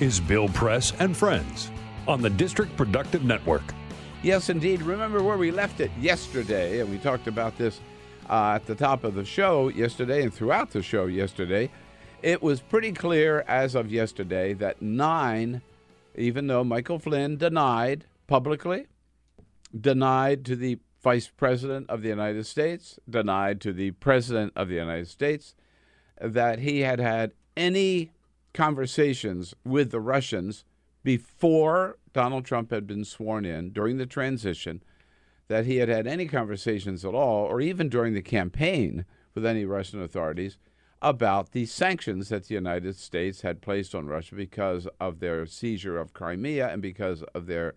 Is Bill Press and Friends on the District Productive Network. Yes, indeed. Remember where we left it yesterday, and we talked about this uh, at the top of the show yesterday and throughout the show yesterday. It was pretty clear as of yesterday that nine, even though Michael Flynn denied publicly, denied to the Vice President of the United States, denied to the President of the United States that he had had any conversations with the Russians before Donald Trump had been sworn in during the transition, that he had had any conversations at all, or even during the campaign with any Russian authorities about the sanctions that the United States had placed on Russia because of their seizure of Crimea and because of their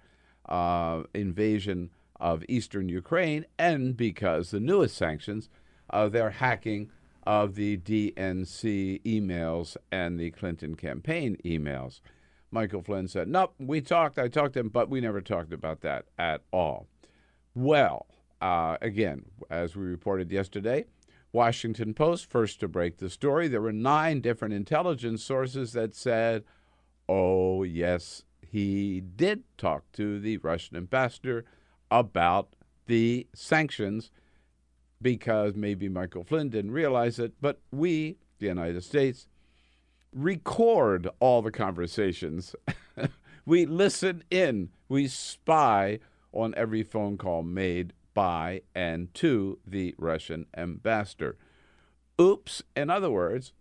uh, invasion of eastern Ukraine, and because the newest sanctions, uh, their hacking of the DNC emails and the Clinton campaign emails. Michael Flynn said, Nope, we talked. I talked to him, but we never talked about that at all. Well, uh, again, as we reported yesterday, Washington Post, first to break the story, there were nine different intelligence sources that said, oh, yes, he did talk to the Russian ambassador about the sanctions because maybe Michael Flynn didn't realize it, but we, the United States, record all the conversations. we listen in, we spy on every phone call made by and to the Russian ambassador. Oops, in other words,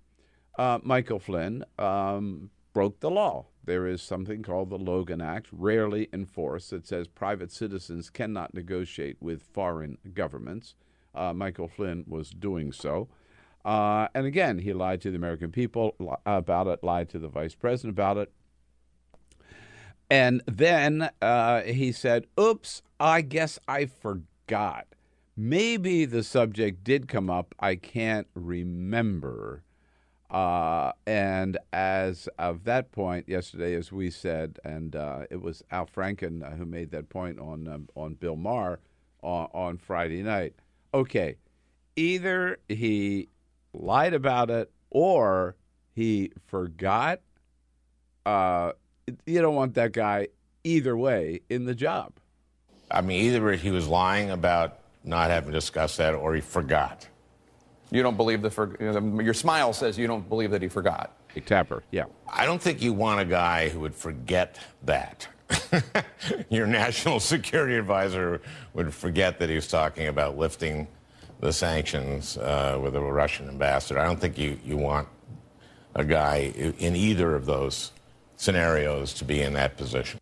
uh, Michael Flynn um, broke the law. There is something called the Logan Act, rarely enforced, that says private citizens cannot negotiate with foreign governments. Uh, Michael Flynn was doing so. Uh, and again, he lied to the American people about it, lied to the vice president about it. And then uh, he said, Oops, I guess I forgot. Maybe the subject did come up. I can't remember. Uh, and as of that point yesterday, as we said, and uh, it was Al Franken uh, who made that point on um, on Bill Maher on, on Friday night okay, either he lied about it or he forgot. Uh, you don't want that guy either way in the job. I mean, either he was lying about not having discussed that or he forgot. You don't believe the for, your smile says you don't believe that he forgot. A Tapper, yeah. I don't think you want a guy who would forget that. your national security advisor would forget that he was talking about lifting the sanctions uh, with a Russian ambassador. I don't think you, you want a guy in either of those scenarios to be in that position.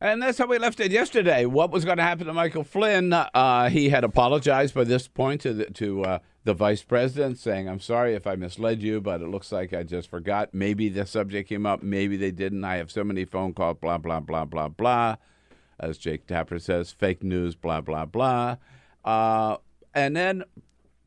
And that's how we left it yesterday. What was going to happen to Michael Flynn? Uh, he had apologized by this point to the, to uh, the vice president, saying, "I'm sorry if I misled you, but it looks like I just forgot. Maybe the subject came up, maybe they didn't. I have so many phone calls. Blah blah blah blah blah." As Jake Tapper says, fake news. Blah blah blah. Uh, and then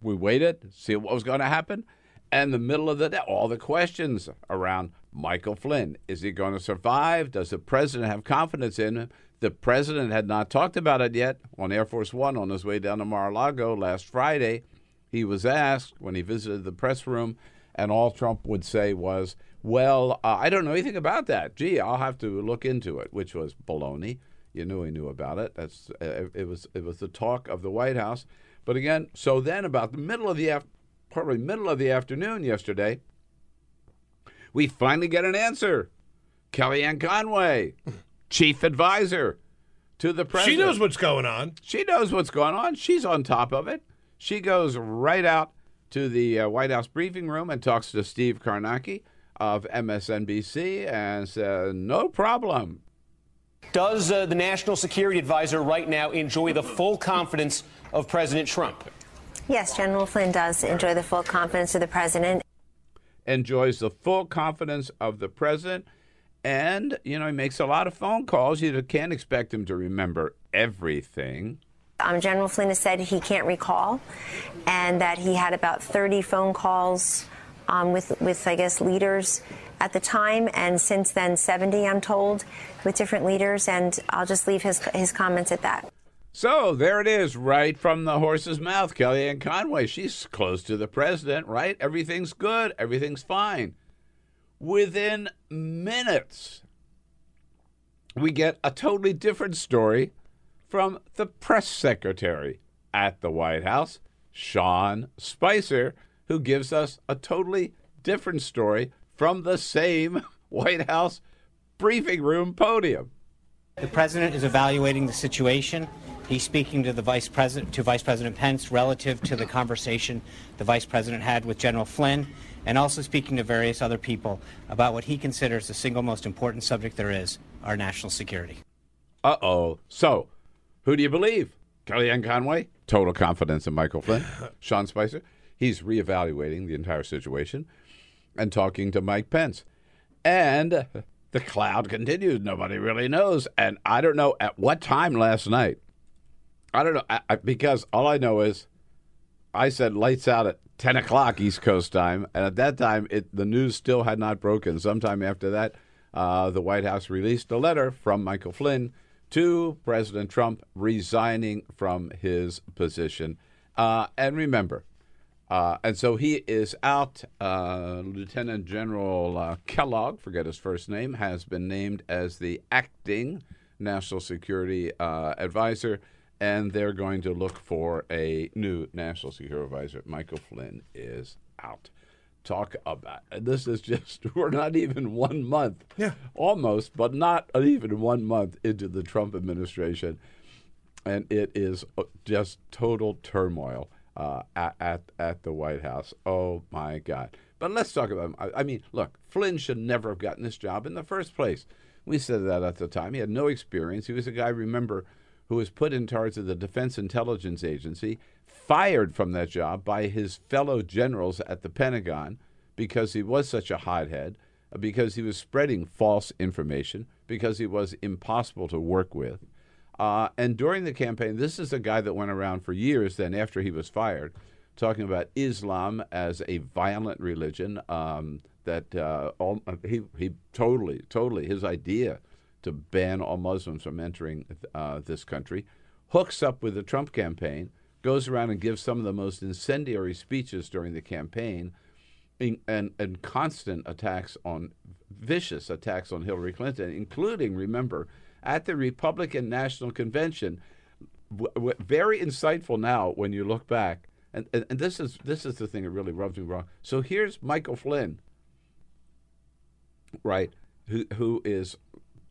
we waited, see what was going to happen. And the middle of the day, all the questions around Michael Flynn. Is he going to survive? Does the president have confidence in him? The president had not talked about it yet on Air Force One on his way down to Mar a Lago last Friday. He was asked when he visited the press room, and all Trump would say was, Well, uh, I don't know anything about that. Gee, I'll have to look into it, which was baloney. You knew he knew about it. That's uh, it was it was the talk of the White House. But again, so then about the middle of the af- probably middle of the afternoon yesterday, we finally get an answer. Kellyanne Conway, chief advisor to the president. She knows what's going on. She knows what's going on. She's on top of it. She goes right out to the uh, White House briefing room and talks to Steve Kornacki of MSNBC and says, "No problem. Does uh, the national security advisor right now enjoy the full confidence of President Trump? Yes, General Flynn does enjoy the full confidence of the president. Enjoys the full confidence of the president. And, you know, he makes a lot of phone calls. You can't expect him to remember everything. Um, General Flynn has said he can't recall, and that he had about 30 phone calls um, with, with, I guess, leaders at the time, and since then 70, I'm told, with different leaders. And I'll just leave his his comments at that. So there it is, right from the horse's mouth. Kellyanne Conway, she's close to the president, right? Everything's good, everything's fine. Within minutes, we get a totally different story from the press secretary at the White House, Sean Spicer, who gives us a totally different story from the same White House briefing room podium. The president is evaluating the situation. He's speaking to the vice president, to Vice President Pence, relative to the conversation the vice president had with General Flynn, and also speaking to various other people about what he considers the single most important subject there is: our national security. Uh oh. So, who do you believe? Kellyanne Conway, total confidence in Michael Flynn. Sean Spicer, he's reevaluating the entire situation and talking to Mike Pence. And the cloud continues. Nobody really knows. And I don't know at what time last night. I don't know I, I, because all I know is I said lights out at 10 o'clock East Coast time. And at that time, it, the news still had not broken. Sometime after that, uh, the White House released a letter from Michael Flynn to President Trump resigning from his position. Uh, and remember, uh, and so he is out. Uh, Lieutenant General uh, Kellogg, forget his first name, has been named as the acting national security uh, advisor, and they're going to look for a new national security advisor. Michael Flynn is out talk about. This is just, we're not even one month, yeah. almost, but not even one month into the Trump administration. And it is uh, just total turmoil uh, at, at, at the White House. Oh, my God. But let's talk about him. I, I mean, look, Flynn should never have gotten this job in the first place. We said that at the time. He had no experience. He was a guy, remember, who was put in charge of the Defense Intelligence Agency fired from that job by his fellow generals at the Pentagon because he was such a hothead, because he was spreading false information, because he was impossible to work with. Uh, and during the campaign, this is a guy that went around for years, then after he was fired, talking about Islam as a violent religion. Um, that uh, all, he, he totally, totally, his idea to ban all Muslims from entering uh, this country hooks up with the Trump campaign goes around and gives some of the most incendiary speeches during the campaign in, and, and constant attacks on, vicious attacks on Hillary Clinton, including, remember, at the Republican National Convention. W- w- very insightful now when you look back. And, and, and this is this is the thing that really rubs me wrong. So here's Michael Flynn, right, who who is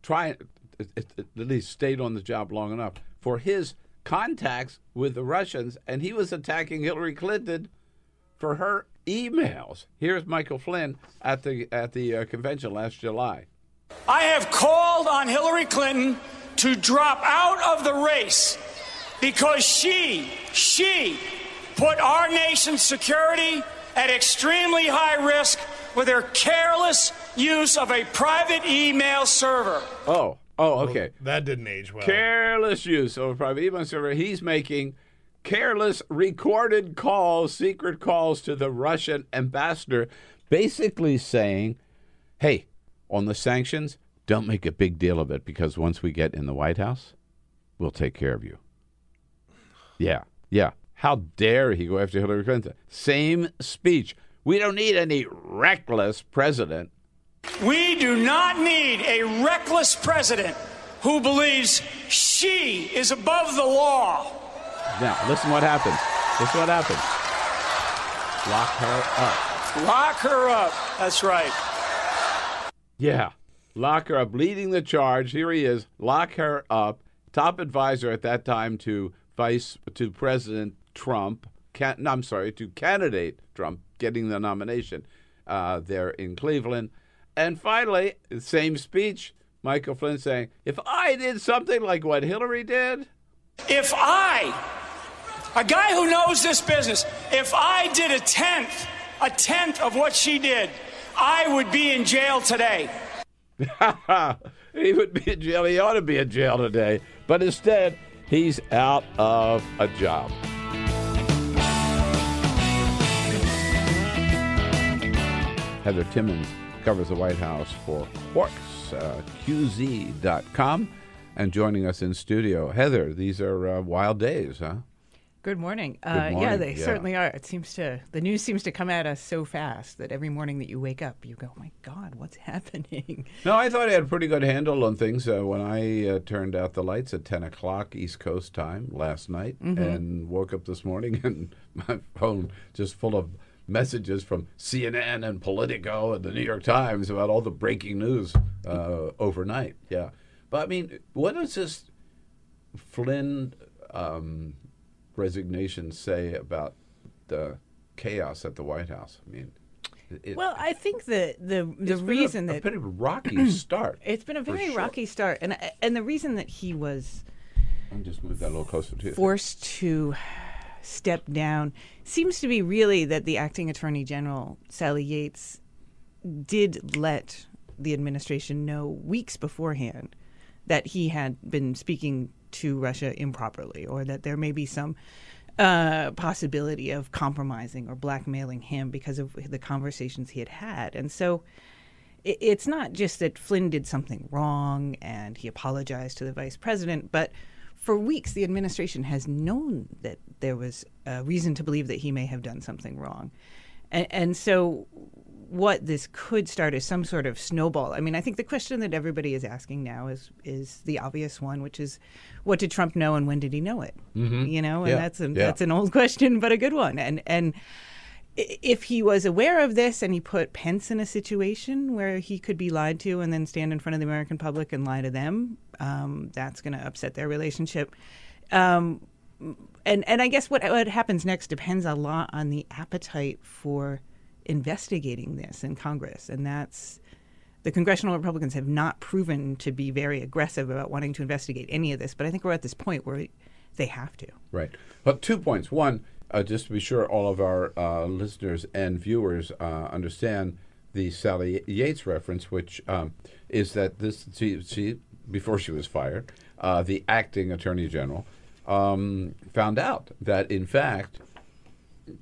trying at least stayed on the job long enough for his contacts with the Russians, and he was attacking Hillary Clinton for her emails. Here's Michael Flynn at the at the uh, convention last July. I have called on Hillary Clinton to drop out of the race because she she put our nation's security at extremely high risk with her careless use of a private email server. Oh, oh, okay. Well, that didn't age well. Careless use of private email server. He's making careless recorded calls, secret calls to the Russian ambassador, basically saying, hey, on the sanctions, don't make a big deal of it because once we get in the White House, we'll take care of you. Yeah, yeah. How dare he go after Hillary Clinton? Same speech. We don't need any reckless president. We do not need a reckless president who believes she is above the law. Now, listen what happens. Listen what happens. Lock her up. Lock her up. That's right. Yeah. Lock her up. Leading the charge. Here he is. Lock her up. Top advisor at that time to Vice to President Trump. Can, no, I'm sorry, to candidate Trump getting the nomination uh, there in Cleveland. And finally, same speech, Michael Flynn saying, if I did something like what Hillary did, if I A guy who knows this business. If I did a tenth, a tenth of what she did, I would be in jail today. he would be in jail. He ought to be in jail today. But instead, he's out of a job. Heather Timmons covers the White House for Quartz, uh, QZ.com, and joining us in studio. Heather, these are uh, wild days, huh? Good morning. Good Uh, yeah, they yeah. certainly are. It seems to the news seems to come at us so fast that every morning that you wake up, you go, "Oh my God, what's happening?" No, I thought I had a pretty good handle on things uh, when I uh, turned out the lights at 10 o'clock East Coast time last night Mhm. and woke up this morning and my phone just full of messages from CNN and Politico and the New York Times about all the breaking news uh, overnight. Yeah. But I mean, what does this Flynn um, resignation say about the chaos at the White House? I mean, it, well, I think the the the It's been a- reason a that pretty rocky start, It's been a very sure. rocky start, and and the reason that he was I'll just move that a little closer to you. forced to step down seems to be really that the acting attorney general Sally Yates did let the administration know weeks beforehand that he had been speaking to Russia improperly or that there may be some uh, possibility of compromising or blackmailing him because of the conversations he had had. And so it's not just that Flynn did something wrong and he apologized to the vice president, but for weeks the administration has known that there was a reason to believe that he may have done something wrong. And, and so what this could start is some sort of snowball. I mean, I think the question that everybody is asking now is is the obvious one, which is what did Trump know and when did he know it? Mhm. You know, and Yeah, that's an, yeah. that's an old question, but a good one. And and if he was aware of this and he put Pence in a situation where he could be lied to and then stand in front of the American public and lie to them, um, that's going to upset their relationship. Um, and and I guess what what happens next depends a lot on the appetite for investigating this in Congress, and that's the congressional Republicans have not proven to be very aggressive about wanting to investigate any of this. But I think we're at this point where they have to. Right. Well, two points. One, uh, just to be sure all of our uh, listeners and viewers uh, understand the Sally Yates reference, which um, is that this she, she before she was fired, uh, the acting attorney general um, found out that in fact,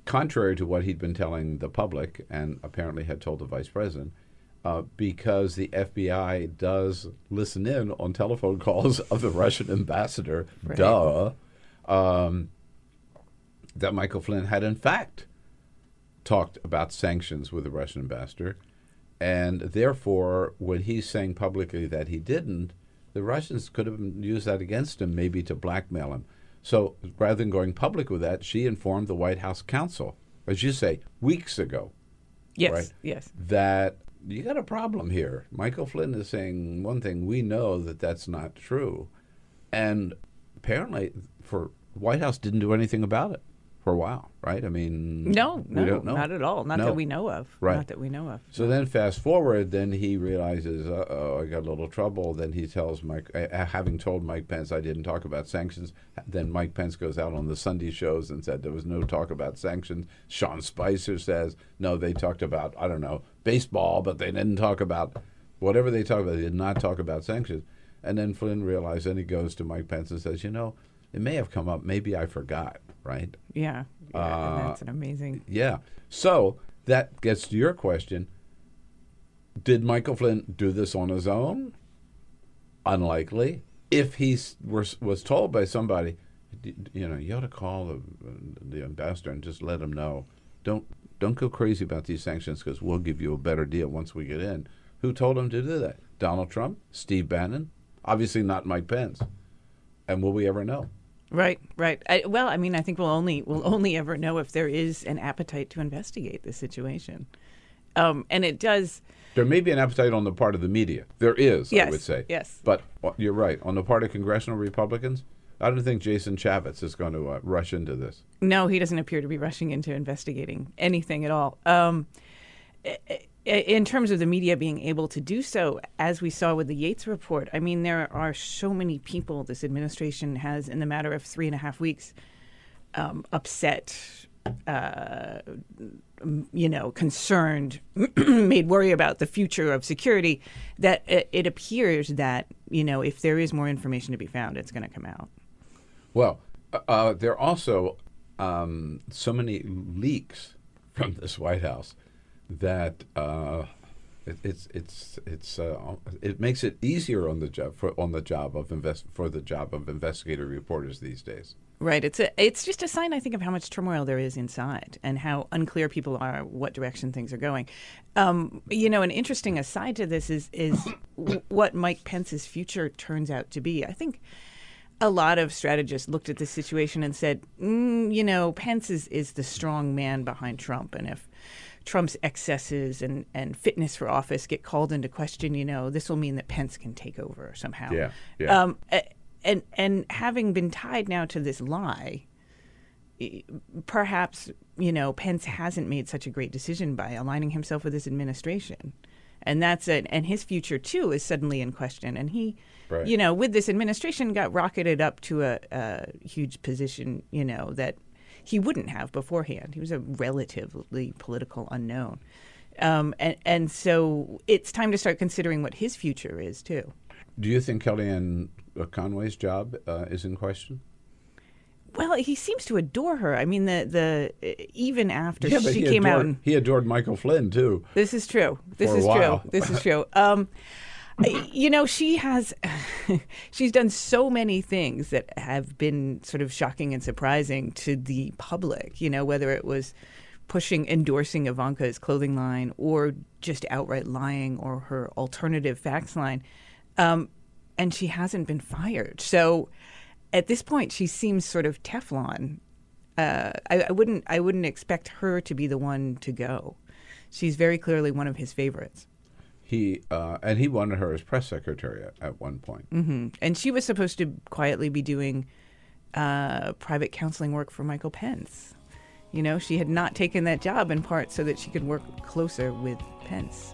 contrary to what he'd been telling the public and apparently had told the vice president. Uh, because the FBI does listen in on telephone calls of the Russian ambassador, Right. duh, um, that Michael Flynn had in fact talked about sanctions with the Russian ambassador, and therefore, when he's saying publicly that he didn't, the Russians could have used that against him, maybe to blackmail him. So rather than going public with that, she informed the White House counsel, as you say, weeks ago. Yes, right, yes. That you got a problem here. Michael Flynn is saying one thing. We know that that's not true, and apparently, for White House didn't do anything about it for a while, right? I mean, No, no, not at all. Not No. that we know of. Right. Not that we know of. So then, fast forward, then he realizes, uh oh, I got a little trouble. Then he tells Mike, uh, having told Mike Pence I didn't talk about sanctions. Then Mike Pence goes out on the Sunday shows and said there was no talk about sanctions. Sean Spicer says, no, they talked about, I don't know, baseball, but they didn't talk about whatever they talked about. They did not talk about sanctions. And then Flynn realized, and he goes to Mike Pence and says, you know, it may have come up. Maybe I forgot, right? Yeah, yeah Uh, that's an amazing. Yeah. So that gets to your question. Did Michael Flynn do this on his own? Unlikely. If he was, was told by somebody, you know, you ought to call the, the ambassador and just let him know. Don't don't go crazy about these sanctions because we'll give you a better deal once we get in. Who told him to do that? Donald Trump? Steve Bannon? Obviously not Mike Pence. And will we ever know? Right, right. I, well, I mean, I think we'll only we'll only ever know if there is an appetite to investigate the situation, um, and it does. There may be an appetite on the part of the media. There is, I would say. yes. But uh, you're right. On the part of congressional Republicans, I don't think Jason Chaffetz is going to uh, rush into this. No, he doesn't appear to be rushing into investigating anything at all. Um, i- i- in terms of the media being able to do so, as we saw with the Yates report, I mean, there are so many people this administration has, in the matter of three and a half weeks, um, upset, uh, you know, concerned, made worry about the future of security, that it, appears that you know if there is more information to be found, it's going to come out. Well, uh, uh, there are also um, so many leaks from this White House that uh, it, it's it's it's uh, it makes it easier on the job for on the job of invest for the job of investigative reporters these days. Right. It's a, it's just a sign, I think, of how much turmoil there is inside and how unclear people are what direction things are going. Um, you know, an interesting aside to this is is what Mike Pence's future turns out to be. I think a lot of strategists looked at this situation and said, mm, you know, Pence is, is the strong man behind Trump, and if Trump's excesses and, and fitness for office get called into question, you know, this will mean that Pence can take over somehow. Yeah, yeah. Um, and and having been tied now to this lie, perhaps you know Pence hasn't made such a great decision by aligning himself with this administration, and that's it. And his future too is suddenly in question. And he, Right. you know, with this administration, got rocketed up to a, a huge position. You know that he wouldn't have beforehand. He was a relatively political unknown. Um, and, and so it's time to start considering what his future is too. Do you think Kellyanne uh, Conway's job uh, is in question? Well, he seems to adore her. I mean, the the even after yeah, she came adored, out, and he adored Michael Flynn too. this is true. This is true. This is true. Um, you know, she has she's done so many things that have been sort of shocking and surprising to the public. You know, whether it was pushing endorsing Ivanka's clothing line or just outright lying or her alternative facts line. Um, and she hasn't been fired. So at this point, she seems sort of Teflon. Uh, I, I wouldn't. I wouldn't expect her to be the one to go. She's very clearly one of his favorites. He uh, and he wanted her as press secretary at, at one point. hmm And she was supposed to quietly be doing uh, private counseling work for Michael Pence. You know, she had not taken that job in part so that she could work closer with Pence.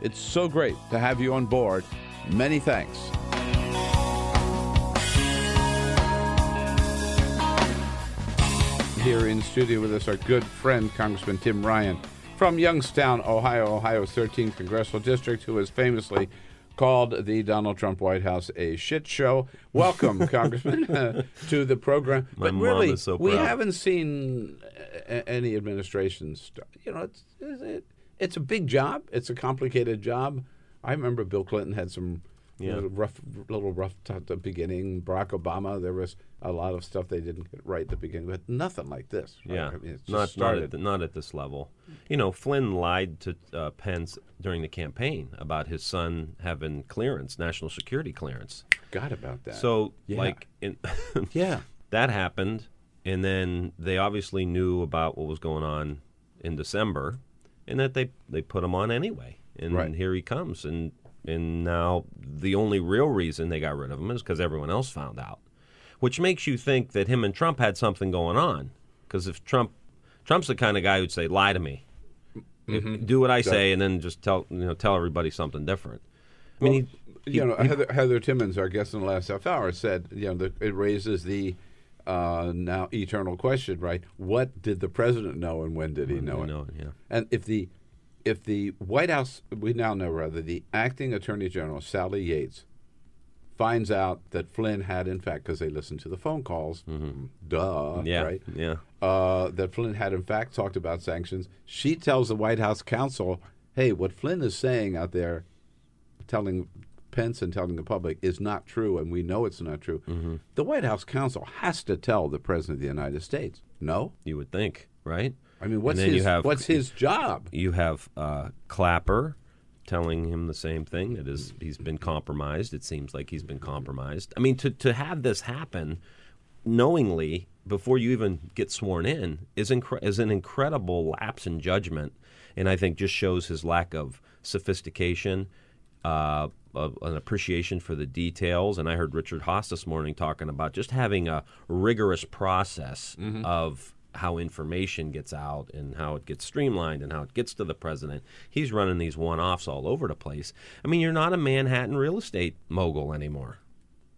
It's so great to have you on board. Many thanks. Here in studio with us, our good friend, Congressman Tim Ryan from Youngstown, Ohio, Ohio's 13th congressional district, who has famously called the Donald Trump White House a shit show. Welcome, Congressman, uh, to the program. My but mom really, is so we haven't seen uh, any administrations. You know, it's, it's it's a big job. It's a complicated job. I remember Bill Clinton had some Yeah. little rough, little rough at the beginning. Barack Obama, there was a lot of stuff they didn't get right at the beginning, but nothing like this. right? Yeah, I mean, not not started. at, the, not at this level. You know, Flynn lied to uh, Pence during the campaign about his son having clearance, national security clearance. Forgot about that. So, Yeah. like, in, yeah, that happened, and then they obviously knew about what was going on in December, and that they they put him on anyway. And Right. here he comes, and and now the only real reason they got rid of him is because everyone else found out, which makes you think that him and Trump had something going on. Because if Trump Trump's the kind of guy who'd say, "Lie to me, mm-hmm. If- do what I So- say," and then just tell you know tell everybody something different. I mean, he, you know, he- Heather, Heather Timmons, our guest in the last half hour, said, you know, that it raises the uh, now eternal question, right? What did the president know, and when did he When know it? know it, yeah. And if the if the White House, we now know rather, the acting Attorney General Sally Yates finds out that Flynn had, in fact, because they listened to the phone calls, duh, Mm-hmm. Yeah, right? yeah. Uh, that Flynn had, in fact, talked about sanctions. She tells the White House counsel, "Hey, what Flynn is saying out there, telling Pence and telling the public, is not true, and we know it's not true." Mm-hmm. The White House counsel has to tell the President of the United States. No, you would think, right? I mean, what's his have what's his job? You have uh, Clapper, telling him the same thing that is he's been compromised. It seems like he's been compromised. I mean, to to have this happen knowingly before you even get sworn in is incre- is an incredible lapse in judgment, and I think just shows his lack of sophistication. Uh, of an appreciation for the details, and I heard Richard Haass this morning talking about just having a rigorous process of how information gets out and how it gets streamlined and how it gets to the president. He's running these one offs all over the place. I mean, you're not a Manhattan real estate mogul anymore.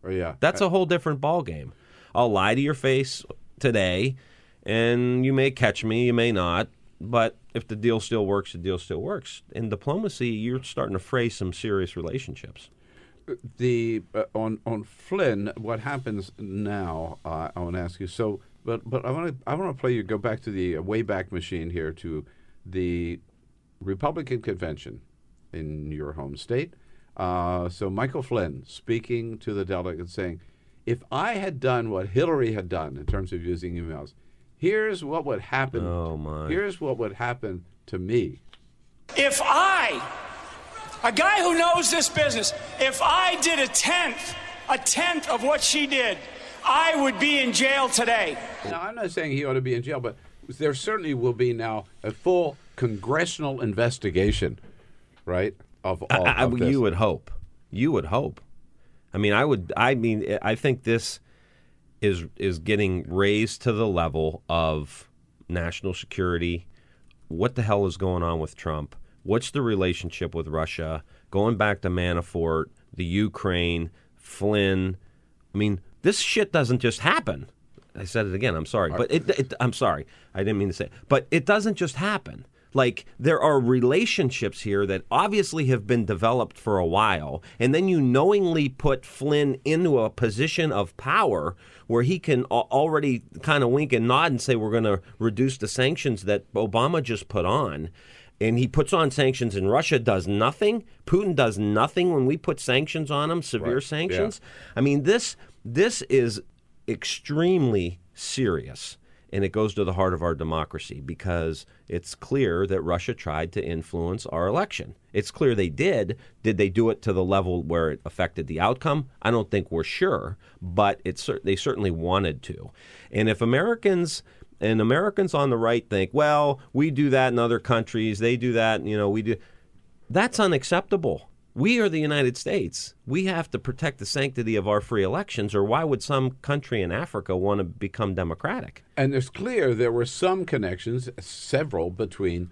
Oh, yeah. That's a whole different ballgame. I'll lie to your face today, and you may catch me, you may not. But if the deal still works, the deal still works. In diplomacy, you're starting to fray some serious relationships. the uh, on on Flynn, what happens now? Uh, I want to ask you. So, but but I want to I want to play you. Go back to the uh, way back machine here to the Republican convention in your home state. Uh, so Michael Flynn speaking to the delegates, saying, "If I had done what Hillary had done in terms of using emails, here's what would happen. Oh my! Here's what would happen to me." If I, a guy who knows this business, if I did a tenth, a tenth of what she did, I would be in jail today. Now, I'm not saying he ought to be in jail, but there certainly will be now a full congressional investigation, right? Of all I, I- of this. you would hope. You would hope. I mean, I would. I mean, I think this is is getting raised to the level of national security. What the hell is going on with Trump? What's the relationship with Russia? Going back to Manafort, the Ukraine, Flynn. I mean, this shit doesn't just happen. I said it again. I'm sorry, but it, it, I'm sorry. I didn't mean to say. It. But it doesn't just happen. Like there are relationships here that obviously have been developed for a while, and then you knowingly put Flynn into a position of power where he can al- already kind of wink and nod and say we're going to reduce the sanctions that Obama just put on. And he puts on sanctions, and Russia does nothing. Putin does nothing when we put sanctions on him, severe Right. sanctions. I mean, this this is extremely serious, and it goes to the heart of our democracy because it's clear that Russia tried to influence our election. It's clear they did. Did they do it to the level where it affected the outcome? I don't think we're sure, but cer- they certainly wanted to. And if Americans and Americans on the right think, well, we do that in other countries, they do that, you know, we do. That's unacceptable. We are the United States. We have to protect the sanctity of our free elections, or why would some country in Africa want to become democratic? And it's clear there were some connections, several, between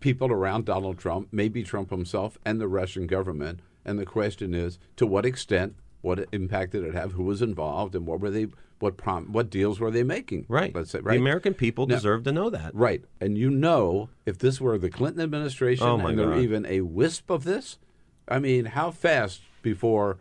people around Donald Trump, maybe Trump himself, and the Russian government. And the question is, to what extent, what impact did it have, who was involved, and what were they, what prom, what deals were they making? Right. Let's say, The. American people Now- deserve to know that. Right. And you know, if this were the Clinton administration Oh, and there were even a wisp of this, I mean, how fast before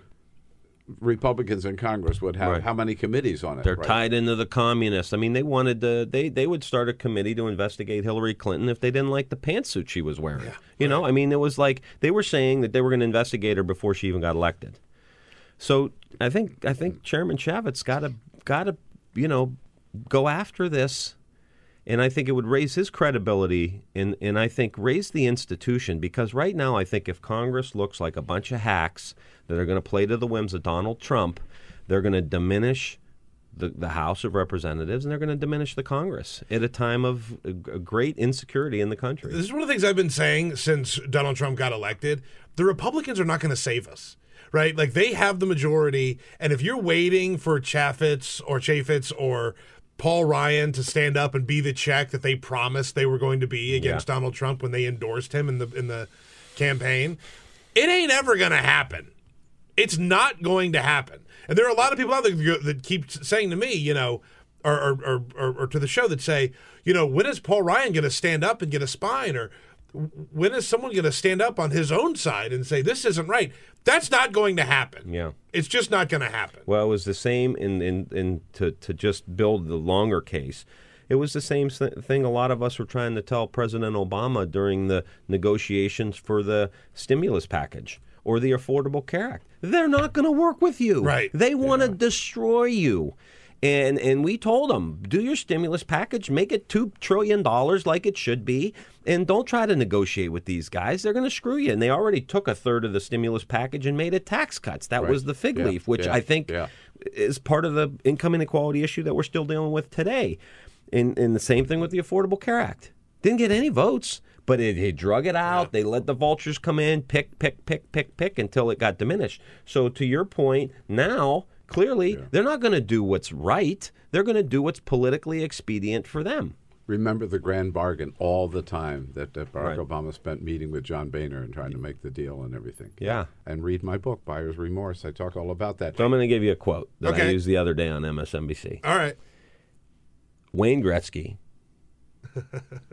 Republicans in Congress would have Right. how many committees on it? They're right? tied into the communists. I mean, they wanted to. They they would start a committee to investigate Hillary Clinton if they didn't like the pantsuit she was wearing. you know, I mean, it was like they were saying that they were going to investigate her before she even got elected. So I think I think Chairman Chaffetz got to got to you know go after this, and I think it would raise his credibility and and I think raise the institution because right now I think if Congress looks like a bunch of hacks that are going to play to the whims of Donald Trump, they're going to diminish. The, the House of Representatives, and they're going to diminish the Congress at a time of a, great insecurity in the country. This is one of the things I've been saying since Donald Trump got elected. The Republicans are not going to save us, right? Like they have the majority, and if you're waiting for Chaffetz or Chaffetz or Paul Ryan to stand up and be the check that they promised they were going to be against Donald Trump when they endorsed him in the in the campaign, it ain't ever going to happen. It's not going to happen. And there are a lot of people out there that- that keep saying to me, you know, or, or, or, or, or to the show that say, you know, when is Paul Ryan going to stand up and get a spine? Or when is someone going to stand up on his own side and say, this isn't right? That's not going to happen. Yeah. It's just not going to happen. Well, it was the same in, in, in to, to just build the longer case. It was the same thing a lot of us were trying to tell President Obama during the negotiations for the stimulus package or the Affordable Care Act. They're not going to work with you. Right. They want to destroy you. And and we told them, do your stimulus package, make it two trillion dollars like it should be, and don't try to negotiate with these guys. They're going to screw you. And they already took a third of the stimulus package and made it tax cuts. That Right. was the fig Yeah, leaf, which yeah, I think yeah. is part of the income inequality issue that we're still dealing with today. And, and the same thing with the Affordable Care Act. Didn't get any votes, but it, it drug it out. They let the vultures come in, pick, pick, pick, pick, pick until it got diminished. So to your point, now clearly they're not going to do what's right. They're going to do what's politically expedient for them. Remember the grand bargain all the time that Barack Right. Obama spent meeting with John Boehner and trying to make the deal and everything. Yeah. And read my book, Buyer's Remorse. I talk all about that. So I'm going to give you a quote that I used the other day on MSNBC. All right. Wayne Gretzky.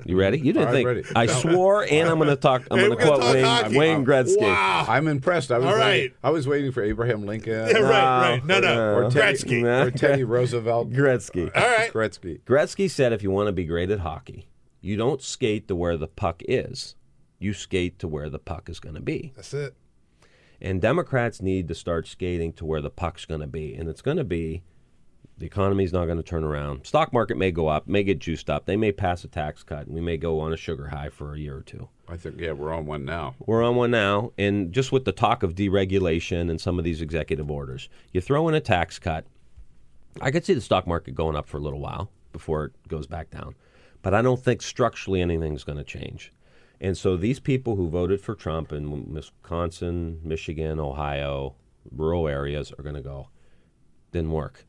You ready? You didn't I'm think ready. I No. swore, and I'm going to talk. I'm Hey, going to we're gonna quote talk Wayne, hockey. Wayne Gretzky. Wow. I'm impressed. I was All waiting, right. I was waiting for Abraham Lincoln. Yeah, right, right. No, no. Or Teddy, Gretzky. or Teddy Roosevelt. Gretzky. All right. Gretzky. Gretzky said, if you want to be great at hockey, you don't skate to where the puck is. You skate to where the puck is going to be. That's it. And Democrats need to start skating to where the puck's going to be. And it's going to be the economy is not going to turn around. Stock market may go up, may get juiced up. They may pass a tax cut, and we may go on a sugar high for a year or two. I think, yeah, we're on one now. We're on one now, and just with the talk of deregulation and some of these executive orders, you throw in a tax cut. I could see the stock market going up for a little while before it goes back down, but I don't think structurally anything's going to change. And so these people who voted for Trump in Wisconsin, Michigan, Ohio, rural areas are going to go, didn't work.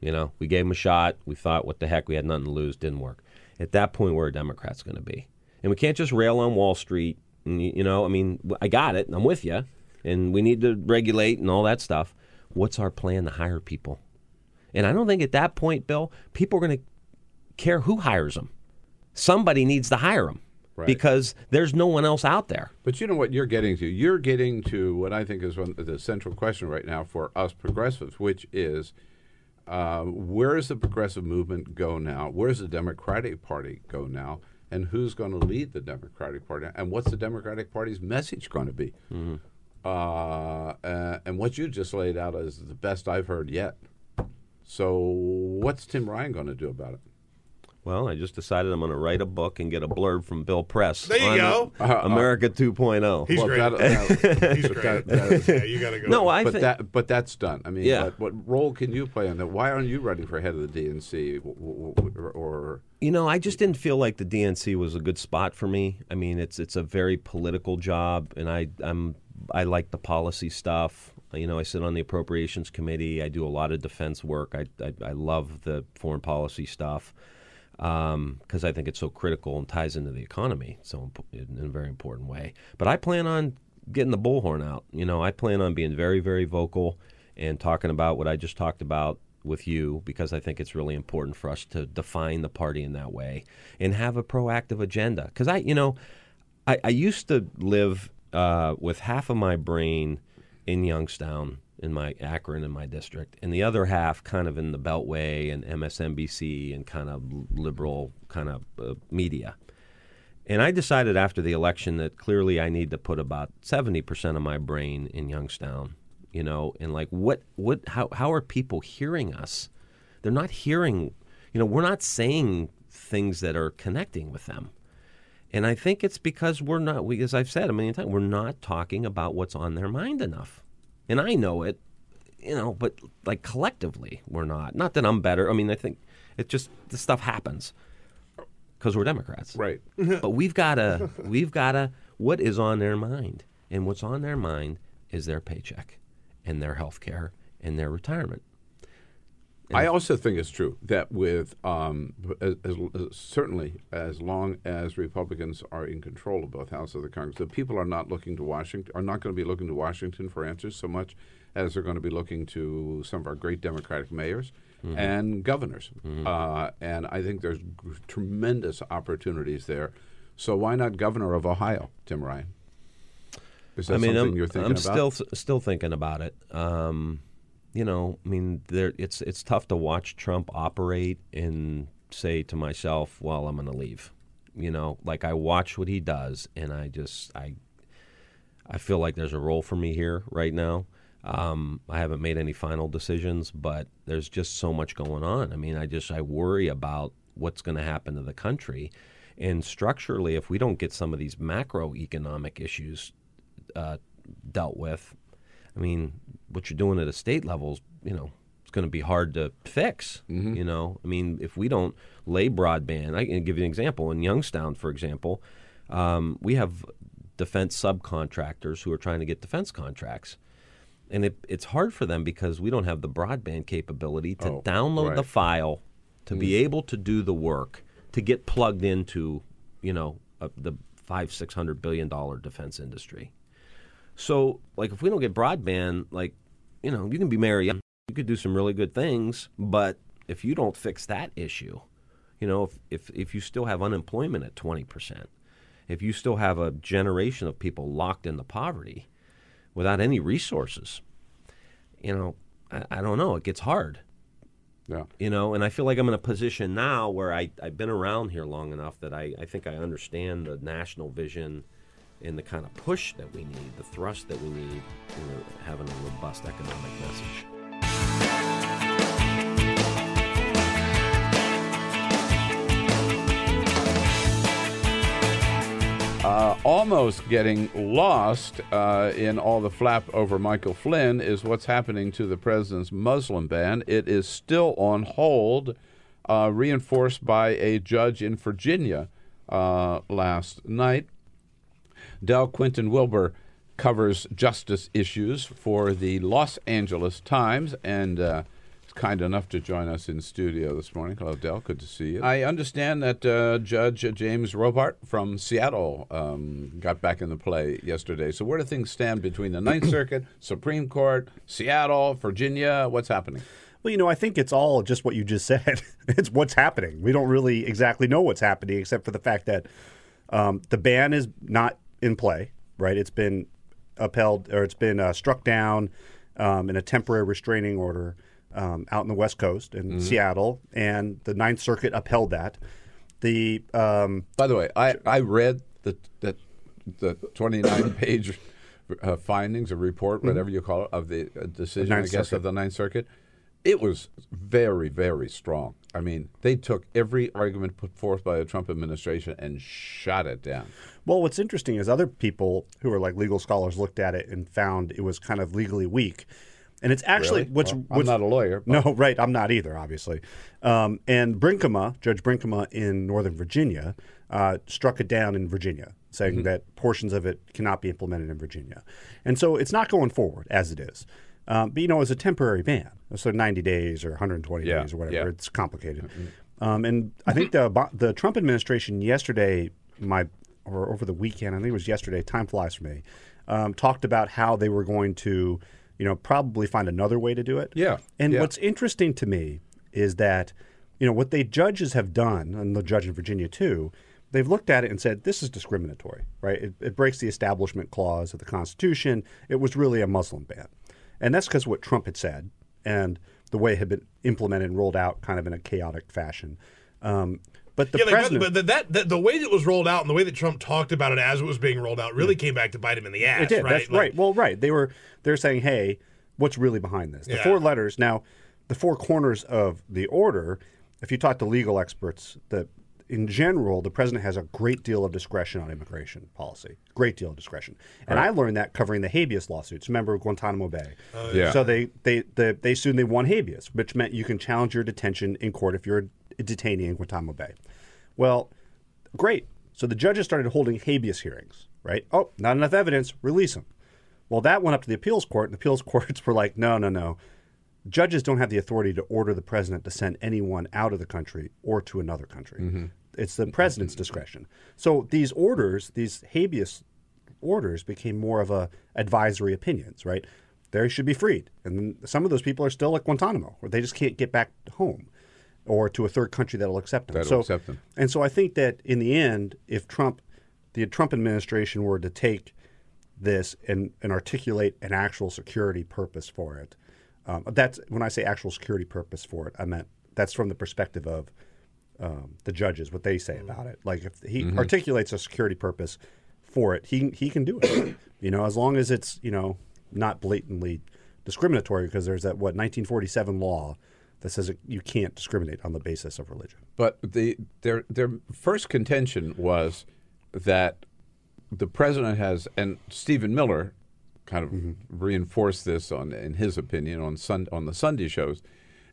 You know, we gave them a shot. We thought, what the heck, we had nothing to lose. Didn't work. At that point, where are Democrats going to be? And we can't just rail on Wall Street. And, you know, I mean, I got it. I'm with you. And we need to regulate and all that stuff. What's our plan to hire people? And I don't think at that point, Bill, people are going to care who hires them. Somebody needs to hire them Right. because there's no one else out there. But you know what you're getting to? You're getting to what I think is one the central question right now for us progressives, which is uh, where does the progressive movement go now? Where does the Democratic Party go now? And who's going to lead the Democratic Party? And what's the Democratic Party's message going to be? Uh, uh, and what you just laid out is the best I've heard yet. So, what's Tim Ryan going to do about it? Well, I just decided I'm going to write a book and get a blurb from Bill Press. There you on go. Uh, America 2.0. He's Well, great. that- that- He's great. that- that- yeah, you got to go. No, I but think that but that's done. I mean, Yeah. but what role can you play in that? Why aren't you running for head of the DNC w- w- w- or, or You know, I just didn't feel like the DNC was a good spot for me. I mean, it's it's a very political job, and I I'm I like the policy stuff. You know, I sit on the appropriations committee. I do a lot of defense work. I I, I love the foreign policy stuff because I think it's so critical and ties into the economy so in a very important way. But I plan on getting the bullhorn out. You know, I plan on being very very vocal and talking about what I just talked about with you because I think it's really important for us to define the party in that way and have a proactive agenda. Because I, you know, I, I used to live uh, with half of my brain in Youngstown, in my Akron, in my district, and the other half kind of in the Beltway and MSNBC and kind of liberal kind of uh, media. And I decided after the election that clearly I need to put about 70% of my brain in Youngstown, you know, and like what what how how are people hearing us? They're not hearing, you know, we're not saying things that are connecting with them. And I think it's because we're not, we, as I've said a million times, we're not talking about what's on their mind enough. And I know it, you know, but like collectively, we're not. Not that I'm better. I mean, I think it just, this stuff happens because we're Democrats. right? But we've got to, we've got to, what is on their mind? And what's on their mind is their paycheck and their health care and their retirement. I also think it's true that with um, as, as, certainly as long as Republicans are in control of both houses of the Congress, the people are not looking to Washington are not going to be looking to Washington for answers so much as they're going to be looking to some of our great Democratic mayors and governors. Uh, and I think there's g- tremendous opportunities there. So why not governor of Ohio, Tim Ryan? Is that I mean, something I'm, you're thinking I'm about? still still thinking about it. Um, you know, I mean, there it's it's tough to watch Trump operate and say to myself, "Well, I'm going to leave." You know, like I watch what he does, and I just I I feel like there's a role for me here right now. Um, I haven't made any final decisions, but there's just so much going on. I mean, I just I worry about what's going to happen to the country, and structurally, if we don't get some of these macroeconomic issues uh, dealt with, I mean, what you're doing at a state level, is, you know, it's going to be hard to fix. You know, I mean, if we don't lay broadband, I can give you an example. In Youngstown, for example, um, we have defense subcontractors who are trying to get defense contracts. And it, it's hard for them because we don't have the broadband capability to Oh, download the file, to be able to do the work, to get plugged into, you know, uh, the five six hundred billion dollar defense industry. So, like, if we don't get broadband, like, you know, you can be married, you could do some really good things, but if you don't fix that issue, you know, if if, if you still have unemployment at twenty percent, if you still have a generation of people locked into poverty without any resources, you know, I, I don't know, it gets hard. Yeah. You know, and I feel like I'm in a position now where I, I've been around here long enough that I, I think I understand the national vision and the kind of push that we need, the thrust that we need in having a robust economic message. Uh, almost getting lost uh, in all the flap over Michael Flynn is what's happening to the president's Muslim ban. It is still on hold, uh, reinforced by a judge in Virginia uh, last night. Del Quentin Wilber covers justice issues for the Los Angeles Times and uh, is kind enough to join us in studio this morning. Hello, Del. Good to see you. I understand that uh, Judge James Robart from Seattle um, got back in the play yesterday. So, where do things stand between the Ninth Circuit, Supreme Court, Seattle, Virginia? What's happening? Well, you know, I think it's all just what you just said. it's what's happening. We don't really exactly know what's happening, except for the fact that um, the ban is not in play, right? It's been upheld or it's been uh, struck down um, in a temporary restraining order um, out in the West Coast in Mhm. Seattle, and the Ninth Circuit upheld that. The um, by the way, I, I read the the, the 29 page uh, findings or report, Mhm. whatever you call it, of the uh, decision, I guess, Circuit. of the Ninth Circuit. It was very, very strong. I mean, they took every argument put forth by the Trump administration and shot it down. Well, what's interesting is other people who are like legal scholars looked at it and found it was kind of legally weak. And it's actually Really? what's, Well, I'm not a lawyer, No, right. I'm not either, obviously. Um, and Brinkema, Judge Brinkema in Northern Virginia, uh, struck it down in Virginia, saying Mhm. that portions of it cannot be implemented in Virginia. And so it's not going forward as it is. Um, but you know, it's a temporary ban, so 90 days or 120 Yeah, days or whatever. yeah. It's complicated. Um, and I think the the Trump administration yesterday, my or over the weekend, I think it was yesterday. Time flies for me. Um, talked about how they were going to, you know, probably find another way to do it. Yeah, And yeah. what's interesting to me is that, you know, what the judges have done, and the judge in Virginia too, they've looked at it and said this is discriminatory, right? It, it breaks the Establishment Clause of the Constitution. It was really a Muslim ban, and that's because what Trump had said and the way it had been implemented and rolled out, kind of in a chaotic fashion. Um, but the yeah, president, but, but that, that the way that it was rolled out and the way that Trump talked about it as it was being rolled out really mm. came back to bite him in the ass. It did. Right? That's Like, right. Well, right. They were they're saying, hey, what's really behind this? The Yeah. four letters. Now, the four corners of the order. If you talk to legal experts, that in general, the president has a great deal of discretion on immigration policy. Great deal of discretion. And Right. I learned that covering the habeas lawsuits. Remember Guantanamo Bay? Oh, yeah. So they they they, they soon they won habeas, which meant you can challenge your detention in court if you're a detainee in Guantanamo Bay. Well, great. So the judges started holding habeas hearings, right? Oh, not enough evidence, release them. Well, that went up to the appeals court, and the appeals courts were like, no, no, no. Judges don't have the authority to order the president to send anyone out of the country or to another country. Mm-hmm. It's the president's discretion. So these orders, these habeas orders, became more of a advisory opinions, right? They should be freed, and some of those people are still at Guantanamo, where they just can't get back home, or to a third country that'll accept them. That'll so, accept them. and so I think that in the end, if Trump, the Trump administration were to take this and, and articulate an actual security purpose for it, um, that's when I say actual security purpose for it, I meant that's from the perspective of um, the judges, what they say about it. Like if he Mhm. articulates a security purpose for it, he he can do it. you know, as long as it's you know not blatantly discriminatory because there's that what 1947 law that says you can't discriminate on the basis of religion. But the their their first contention was that the president has, and Stephen Miller kind of reinforced this on, in his opinion, on sun, on the Sunday shows,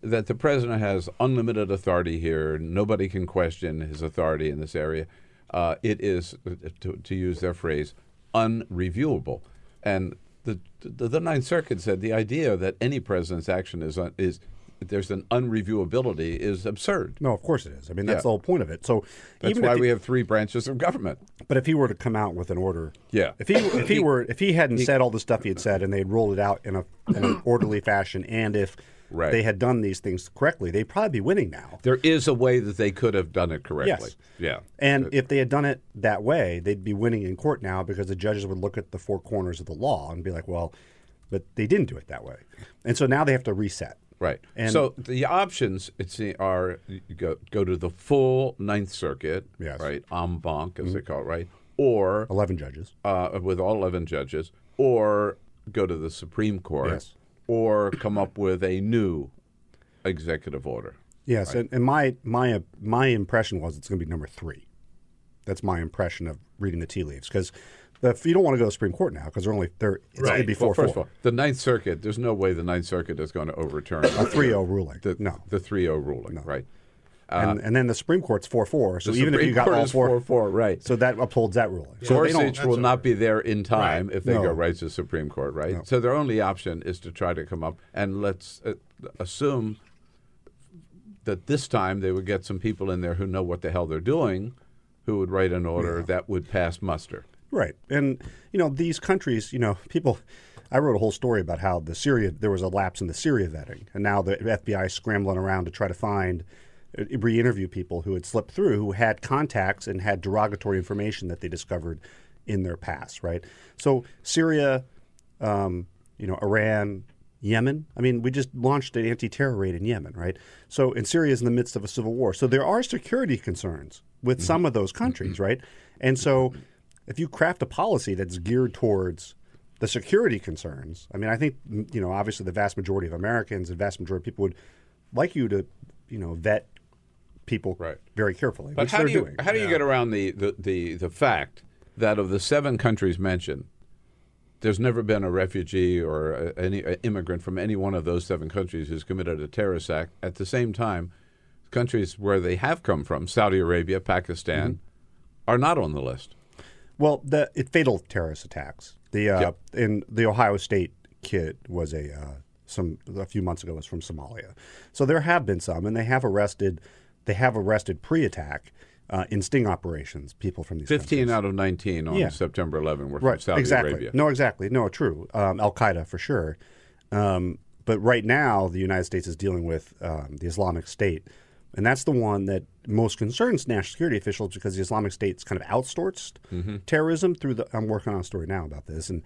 that the president has unlimited authority here. Nobody can question his authority in this area. Uh, it is, to, to use their phrase, unreviewable. And the, the the Ninth Circuit said the idea that any president's action is un, is there's an unreviewability is absurd. No, of course it is. I mean, that's Yeah. the whole point of it. So That's even why if we have three branches of government. But if he were to come out with an order, Yeah. If he if he were if he hadn't He- said all the stuff he had said and they'd rolled it out in a in an orderly fashion, and if Right. they had done these things correctly, they'd probably be winning now. There is a way that they could have done it correctly. Yes. Yeah. And if they had done it that way, they'd be winning in court now because the judges would look at the four corners of the law and be like, well, but they didn't do it that way. And so now they have to reset. Right. And so the options it's are you go go to the full Ninth Circuit, Yes. right, en banc as they call it, right, or eleven judges, uh, with all eleven judges, or go to the Supreme Court, Yes. or come up with a new executive order. Yes, Right. and, and my my my impression was it's going to be number three. That's my impression of reading the tea leaves because you don't want to go to the Supreme Court now because they're only they're it's Right. it'd four well, first four. of all, the Ninth Circuit. There's no way the Ninth Circuit is going to overturn A 3-0 ruling. The, No. the 3-0 ruling. Right. and, and then the Supreme Court's four four. So the even if you got Court all is four 4-4, right. So that upholds that ruling. So they don't- Gorsuch will not be there in time if they No. go right to the Supreme Court, right? So their only option is to try to come up and let's uh, assume that this time they would get some people in there who know what the hell they're doing, who would write an order that would pass muster. Right. And, you know, these countries, you know, people. I wrote a whole story about how the Syria, there was a lapse in the Syria vetting. And now the FBI is scrambling around to try to find, uh, re interview people who had slipped through, who had contacts and had derogatory information that they discovered in their past, right? So Syria, um, you know, Iran, Yemen. I mean, we just launched an anti-terror raid in Yemen, right? So, and Syria is in the midst of a civil war. So there are security concerns with mm-hmm. some of those countries, mm-hmm. right? And so, if you craft a policy that's geared towards the security concerns, I mean, I think you know, obviously, the vast majority of Americans, the vast majority of people would like you to, you know, vet people very carefully, But how do you doing. how do you get around the, the, the, the fact that of the seven countries mentioned, there's never been a refugee or a, any a immigrant from any one of those seven countries who's committed a terrorist act. At the same time, countries where they have come from, Saudi Arabia, Pakistan, Mm-hmm. are not on the list. Well, the it, fatal terrorist attacks. The uh, in the Ohio State kid was a uh, some a few months ago was from Somalia. So there have been some, and they have arrested they have arrested pre-attack uh, in sting operations people from these. Fifteen out of nineteen on Yeah. September 11 were from right, Saudi exactly. Arabia. No, exactly. No, true. Um, Al Qaeda for sure. Um, but right now, the United States is dealing with um, the Islamic State, and that's the one that most concerns national security officials because the Islamic State's kind of outsourced Mhm. terrorism through the. I'm working on a story now about this, and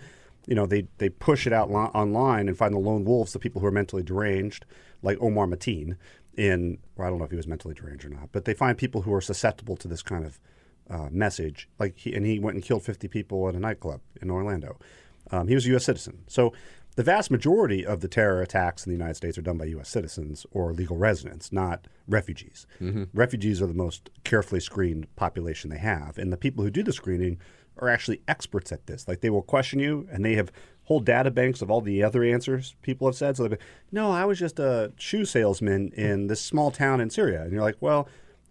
you know they they push it out li- online and find the lone wolves, the people who are mentally deranged, like Omar Mateen. In well, I don't know if he was mentally deranged or not, but they find people who are susceptible to this kind of uh, message. Like he, and he went and killed 50 people at a nightclub in Orlando. Um, he was a U.S. citizen. So the vast majority of the terror attacks in the United States are done by U.S. citizens or legal residents, not refugees. Mhm. Refugees are the most carefully screened population they have, and the people who do the screening are actually experts at this. Like they will question you, and they have whole data banks of all the other answers people have said. So they no, I was just a shoe salesman in this small town in Syria, and you're like, well,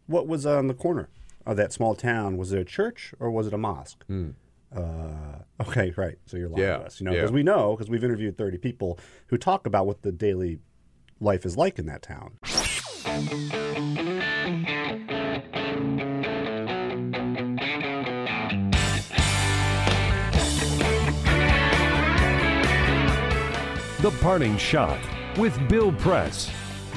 what was on the corner of that small town? Was it a church or was it a mosque? Uh, okay, right. So you're lying Yeah, to us, you know, yeah. because we know because we've interviewed 30 people who talk about what the daily life is like in that town. The Parting Shot with Bill Press.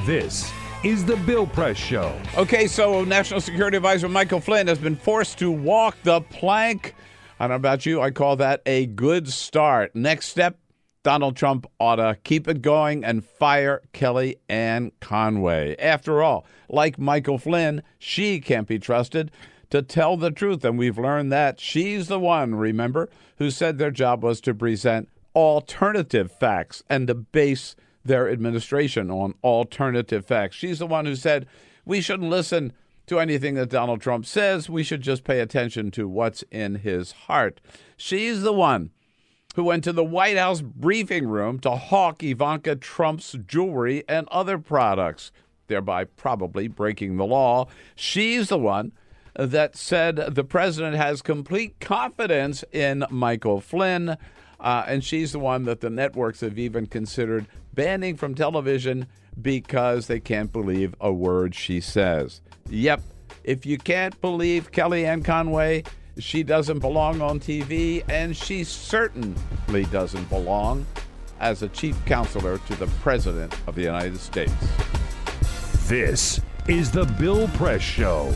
This is the Bill Press Show. Okay, so National Security Advisor Michael Flynn has been forced to walk the plank. I don't know about you, I call that a good start. Next step Donald Trump ought to keep it going and fire Kelly Ann Conway. After all, like Michael Flynn, she can't be trusted to tell the truth. And we've learned that she's the one, remember, who said their job was to present alternative facts and to base their administration on alternative facts. She's the one who said we shouldn't listen to anything that Donald Trump says. We should just pay attention to what's in his heart. She's the one who went to the White House briefing room to hawk Ivanka Trump's jewelry and other products, thereby probably breaking the law. She's the one that said the president has complete confidence in Michael Flynn. Uh, and she's the one that the networks have even considered banning from television because they can't believe a word she says. Yep, if you can't believe Kellyanne Conway, she doesn't belong on TV, and she certainly doesn't belong as a chief counselor to the President of the United States. This is the Bill Press Show.